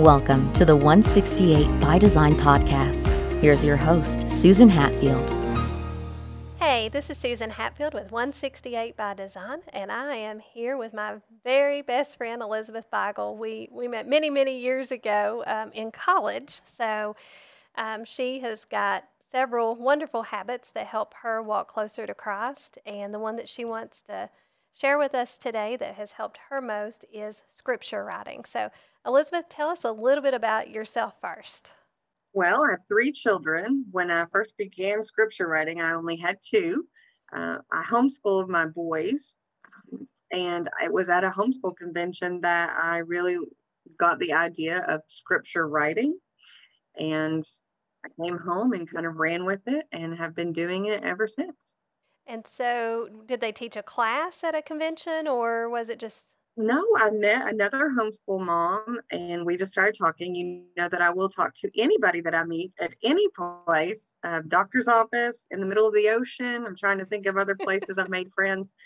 Welcome to the 168 by Design podcast. Here's your host, Susan Hatfield. Hey, this is Susan Hatfield with 168 by Design, and I am here with my very best friend, Elizabeth Beigel. We, we met many, many years ago um, in college, so um, she has got several wonderful habits that help her walk closer to Christ, and the one that she wants to share with us today that has helped her most is scripture writing. So, Elizabeth, tell us a little bit about yourself first. Well, I have three children. When I first began scripture writing, I only had two. Uh, I homeschooled my boys, and it was at a homeschool convention that I really got the idea of scripture writing. And I came home and kind of ran with it and have been doing it ever since. And so, did they teach a class at a convention or was it just? No, I met another homeschool mom and we just started talking. You know that I will talk to anybody that I meet at any place, uh, doctor's office, in the middle of the ocean. I'm trying to think of other places I've made friends,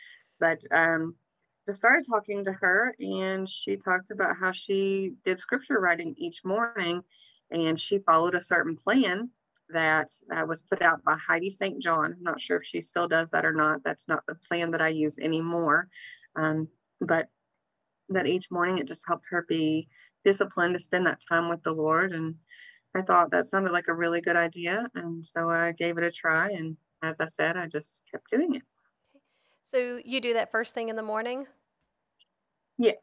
but um, just started talking to her and she talked about how she did scripture writing each morning and she followed a certain plan that uh, was put out by Heidi St. John. I'm not sure if she still does that or not. That's not the plan that I use anymore. Um, but that each morning it just helped her be disciplined to spend that time with the Lord. And I thought that sounded like a really good idea. And so I gave it a try. And as I said, I just kept doing it. So you do that first thing in the morning? Yes.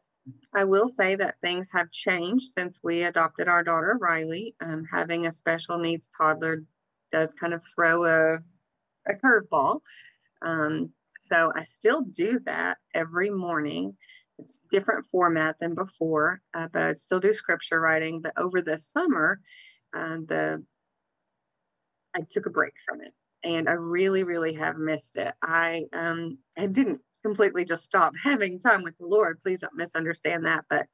I will say that things have changed since we adopted our daughter, Riley. Um, having a special needs toddler does kind of throw a, a curveball. Um, so I still do that every morning. It's different format than before, uh, but I still do scripture writing. But over the summer, uh, the I took a break from it, and I really, really have missed it. I um, I didn't completely just stop having time with the Lord. Please don't misunderstand that. But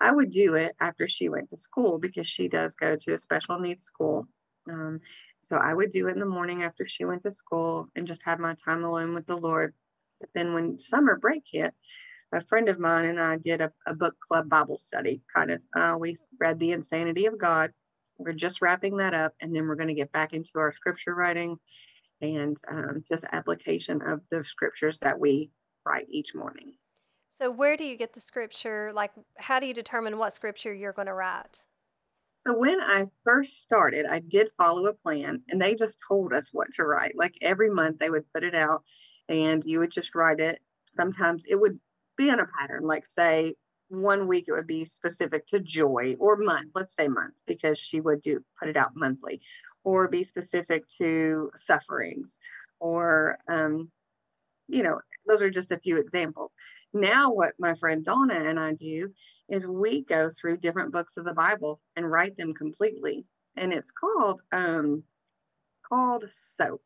I would do it after she went to school because she does go to a special needs school. Um, so I would do it in the morning after she went to school and just have my time alone with the Lord. But then when summer break hit, a friend of mine and I did a, a book club Bible study kind of. Uh, we read The Insanity of God. We're just wrapping that up, and then we're going to get back into our scripture writing and um, just application of the scriptures that we write each morning. So, where do you get the scripture? Like, how do you determine what scripture you're going to write? So, when I first started, I did follow a plan and they just told us what to write. Like every month, they would put it out and you would just write it. Sometimes it would be in a pattern, like, say, one week it would be specific to joy or month, let's say month, because she would do put it out monthly, or be specific to sufferings or um, you know, those are just a few examples. Now, what my friend Donna and I do is we go through different books of the Bible and write them completely. And it's called um called soap.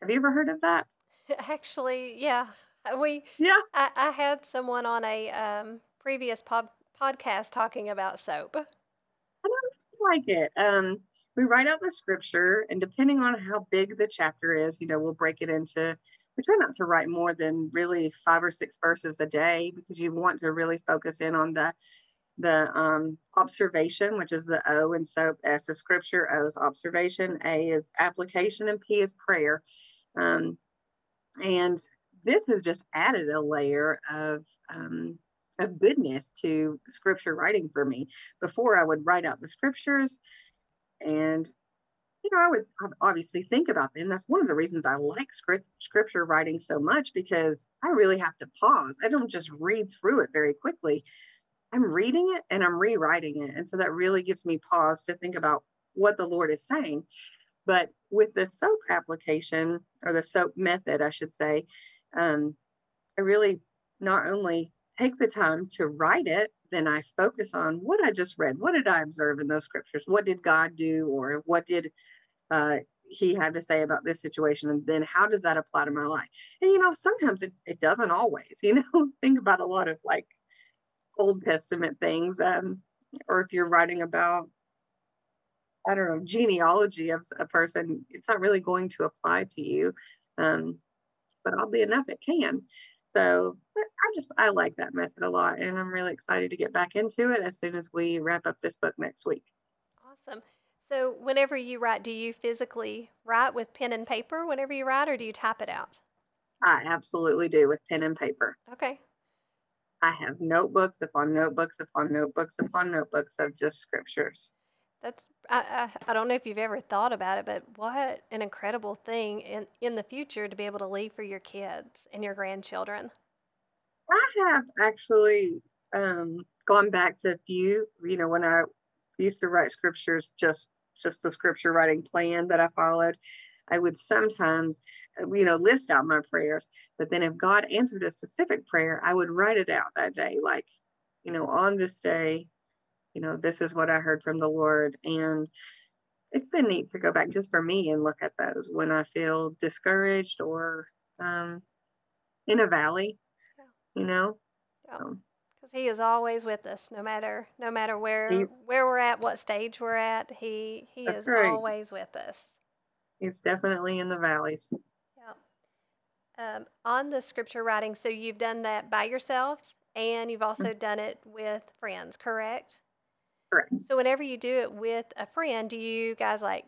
Have you ever heard of that? Actually, yeah. Uh, we yeah. I, I had someone on a um, previous pod, podcast talking about soap. I don't like it. Um, we write out the scripture, and depending on how big the chapter is, you know, we'll break it into we try not to write more than really five or six verses a day because you want to really focus in on the the um, observation, which is the O, and so S is scripture, O is observation, A is application, and P is prayer. Um, and this has just added a layer of um, of goodness to scripture writing for me. Before I would write out the scriptures, and you know, I would obviously think about them. That's one of the reasons I like script, scripture writing so much because I really have to pause. I don't just read through it very quickly. I'm reading it and I'm rewriting it. And so that really gives me pause to think about what the Lord is saying. But with the soap application or the soap method, I should say, um, I really not only take the time to write it, then I focus on what I just read. What did I observe in those scriptures? What did God do? Or what did uh, he had to say about this situation and then how does that apply to my life and you know sometimes it, it doesn't always you know think about a lot of like old testament things um, or if you're writing about i don't know genealogy of a person it's not really going to apply to you um, but oddly enough it can so I just I like that method a lot, and I'm really excited to get back into it as soon as we wrap up this book next week. Awesome. So, whenever you write, do you physically write with pen and paper whenever you write, or do you type it out? I absolutely do with pen and paper. Okay. I have notebooks upon notebooks upon notebooks upon notebooks of just scriptures. That's I, I, I don't know if you've ever thought about it, but what an incredible thing in in the future to be able to leave for your kids and your grandchildren. I have actually um, gone back to a few. You know, when I used to write scriptures, just just the scripture writing plan that I followed, I would sometimes, uh, you know, list out my prayers. But then if God answered a specific prayer, I would write it out that day, like, you know, on this day, you know, this is what I heard from the Lord. And it's been neat to go back just for me and look at those when I feel discouraged or um, in a valley, you know. So because he is always with us no matter no matter where he, where we're at what stage we're at he he is right. always with us. He's definitely in the valleys. Yeah um, on the scripture writing so you've done that by yourself and you've also mm-hmm. done it with friends correct? Correct. So whenever you do it with a friend do you guys like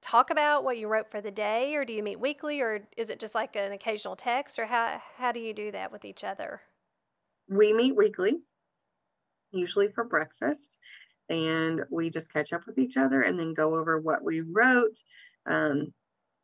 talk about what you wrote for the day or do you meet weekly or is it just like an occasional text or how how do you do that with each other we meet weekly, usually for breakfast, and we just catch up with each other and then go over what we wrote. Um,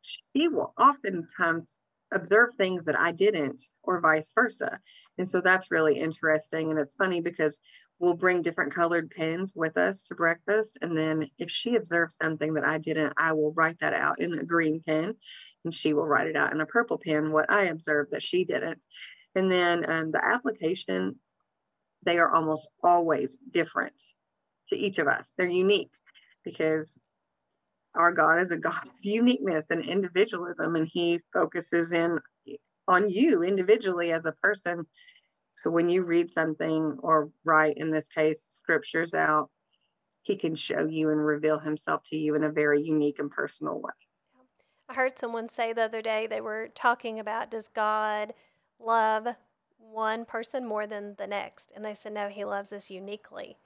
she will oftentimes observe things that I didn't, or vice versa. And so that's really interesting. And it's funny because we'll bring different colored pens with us to breakfast. And then if she observes something that I didn't, I will write that out in a green pen and she will write it out in a purple pen, what I observed that she didn't. And then um, the application, they are almost always different to each of us. They're unique because our God is a God of uniqueness and individualism, and He focuses in on you individually as a person. So when you read something or write, in this case, scriptures out, He can show you and reveal Himself to you in a very unique and personal way. I heard someone say the other day they were talking about does God love one person more than the next. And they said, no, he loves us uniquely.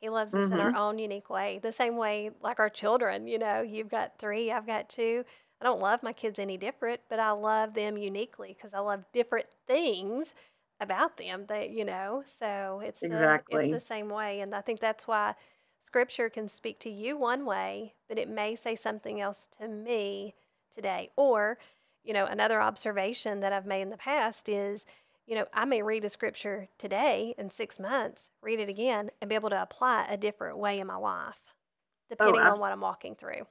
He loves us mm-hmm. in our mm-hmm. own unique way. The same way, like our children, you know, you've got three, I've got two. I don't love my kids any different, but I love them uniquely because I love different things about them that, you know, so it's, exactly. the, it's the same way. And I think that's why scripture can speak to you one way, but it may say something else to me today. Or you know, another observation that I've made in the past is, you know, I may read a scripture today in six months, read it again, and be able to apply a different way in my life, oh, depending oh, on what I'm walking through.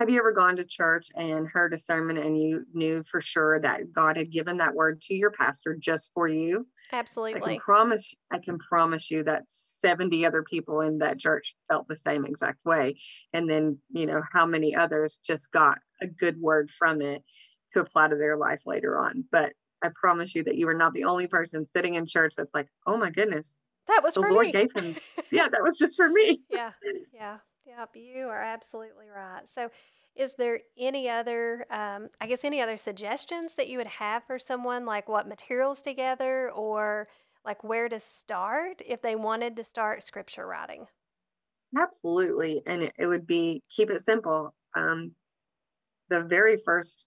Have you ever gone to church and heard a sermon and you knew for sure that God had given that word to your pastor just for you? Absolutely. I can promise I can promise you that 70 other people in that church felt the same exact way. And then, you know, how many others just got a good word from it to apply to their life later on. But I promise you that you are not the only person sitting in church that's like, oh my goodness. That was the Lord me. gave him. Yeah, that was just for me. yeah. Yeah. Yep, you are absolutely right. So, is there any other, um, I guess, any other suggestions that you would have for someone, like what materials together or like where to start if they wanted to start scripture writing? Absolutely. And it, it would be keep it simple. Um, the very first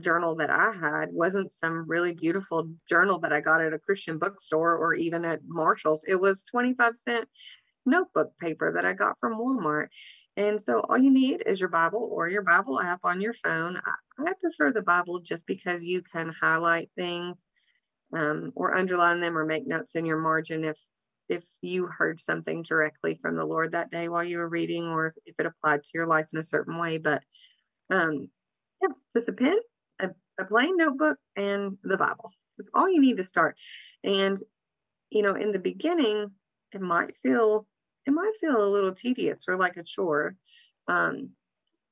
journal that I had wasn't some really beautiful journal that I got at a Christian bookstore or even at Marshall's. It was 25 cent notebook paper that I got from Walmart. And so all you need is your Bible or your Bible app on your phone. I, I prefer the Bible just because you can highlight things um, or underline them or make notes in your margin if if you heard something directly from the Lord that day while you were reading or if, if it applied to your life in a certain way. But um, yeah, just a pen, a, a plain notebook, and the Bible. That's all you need to start. And you know, in the beginning, it might feel it might feel a little tedious or like a chore. Um,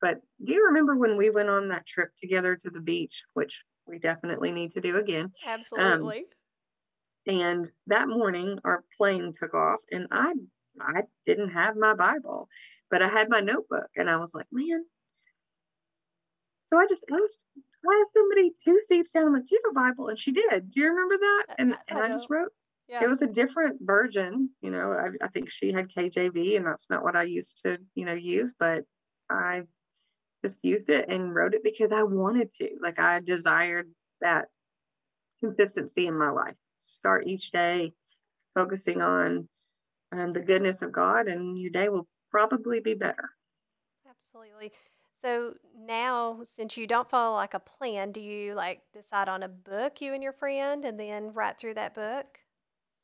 but do you remember when we went on that trip together to the beach, which we definitely need to do again? Absolutely. Um, and that morning, our plane took off, and I I didn't have my Bible, but I had my notebook, and I was like, man. So I just asked why is somebody two seats down? I'm like, do you have a Bible? And she did. Do you remember that? And I, and I, just wrote. Yeah. It was a different version, you know. I, I think she had KJV, and that's not what I used to, you know, use. But I just used it and wrote it because I wanted to. Like I desired that consistency in my life. Start each day focusing on um, the goodness of God, and your day will probably be better. Absolutely. So now, since you don't follow like a plan, do you like decide on a book you and your friend and then write through that book?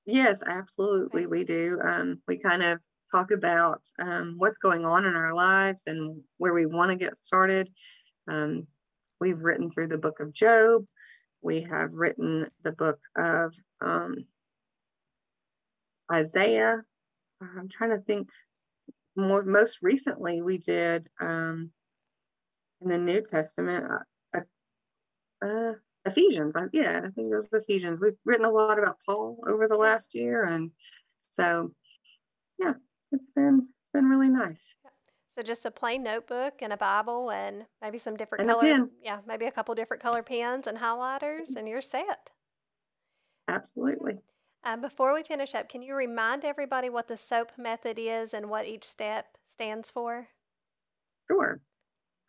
Yes, absolutely, we do. Um, we kind of talk about um, what's going on in our lives and where we want to get started. Um, we've written through the book of Job. We have written the book of um, Isaiah. I'm trying to think. More, most recently, we did um, in the New Testament, uh, uh, Ephesians. Uh, yeah, I think it was Ephesians. We've written a lot about Paul over the last year, and so yeah, it's been it's been really nice. So just a plain notebook and a Bible and maybe some different And color, yeah, maybe a couple different color pens and highlighters, and you're set. Absolutely. Um, before we finish up, can you remind everybody what the SOAP method is and what each step stands for? Sure.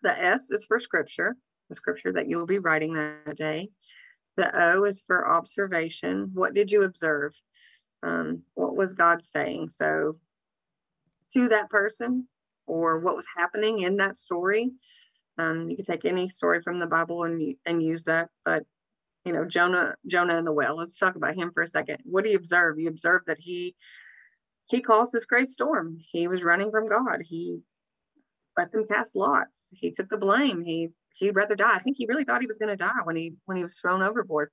The S is for scripture, the scripture that you will be writing that day. The O is for observation. What did you observe? Um, what was God saying? So, to that person, or what was happening in that story. Um, you could take any story from the Bible and and use that. But you know, Jonah, Jonah in the well. Let's talk about him for a second. What do you observe? You observe that he he caused this great storm. He was running from God. He let them cast lots. He took the blame. He he'd rather die. I think he really thought he was going to die when he when he was thrown overboard.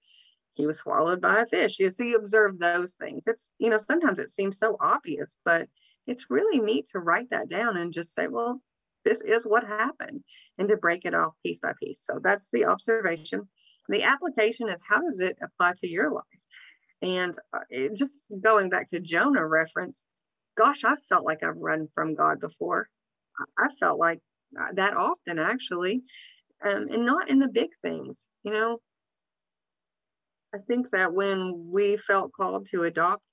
He was swallowed by a fish. You see, you observe those things. It's you know sometimes it seems so obvious, but it's really neat to write that down and just say, well, this is what happened, and to break it off piece by piece. So that's the observation. The application is how does it apply to your life? And uh, it, just going back to Jonah reference, gosh, I felt like I've run from God before. I- I felt like uh, that often actually, um, and not in the big things. You know, I think that when we felt called to adopt,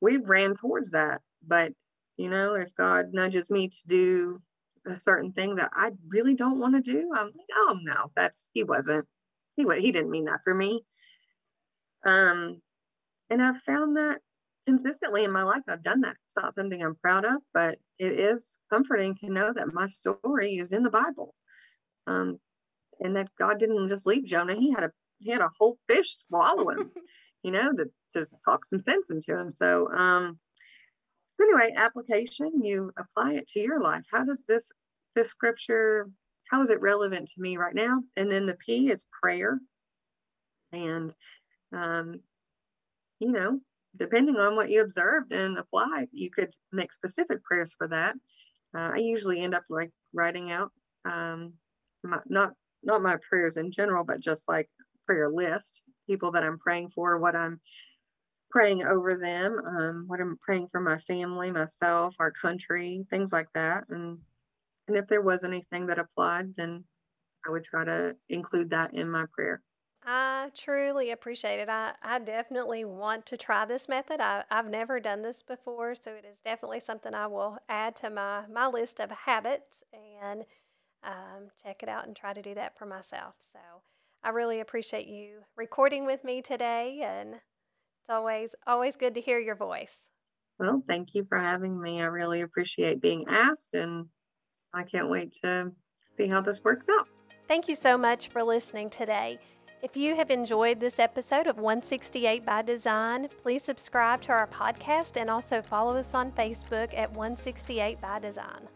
we ran towards that. But, you know, if God nudges me to do a certain thing that I really don't want to do, I'm like, oh no, that's he wasn't. He wa- he didn't mean that for me. Um, and I've found that consistently in my life, I've done that. It's not something I'm proud of, but it is comforting to know that my story is in the Bible. Um, and that God didn't just leave Jonah. He had a he had a whole fish swallow him, you know, to, to talk some sense into him. So um anyway, application, you apply it to your life. How does this this scripture, how is it relevant to me right now? And then the P is prayer. And um, you know, depending on what you observed and applied, you could make specific prayers for that. Uh, I usually end up like writing out um, my, not not my prayers in general, but just like prayer list, people that I'm praying for, what I'm praying over them, um, what I'm praying for my family, myself, our country, things like that. And and if there was anything that applied, then I would try to include that in my prayer. I truly appreciate it. I, I definitely want to try this method. I, I've never done this before, so it is definitely something I will add to my, my list of habits and um, check it out and try to do that for myself. So I really appreciate you recording with me today, and it's always always good to hear your voice. Well, thank you for having me. I really appreciate being asked, and I can't wait to see how this works out. Thank you so much for listening today. If you have enjoyed this episode of 168 by Design, please subscribe to our podcast and also follow us on Facebook at 168 by Design.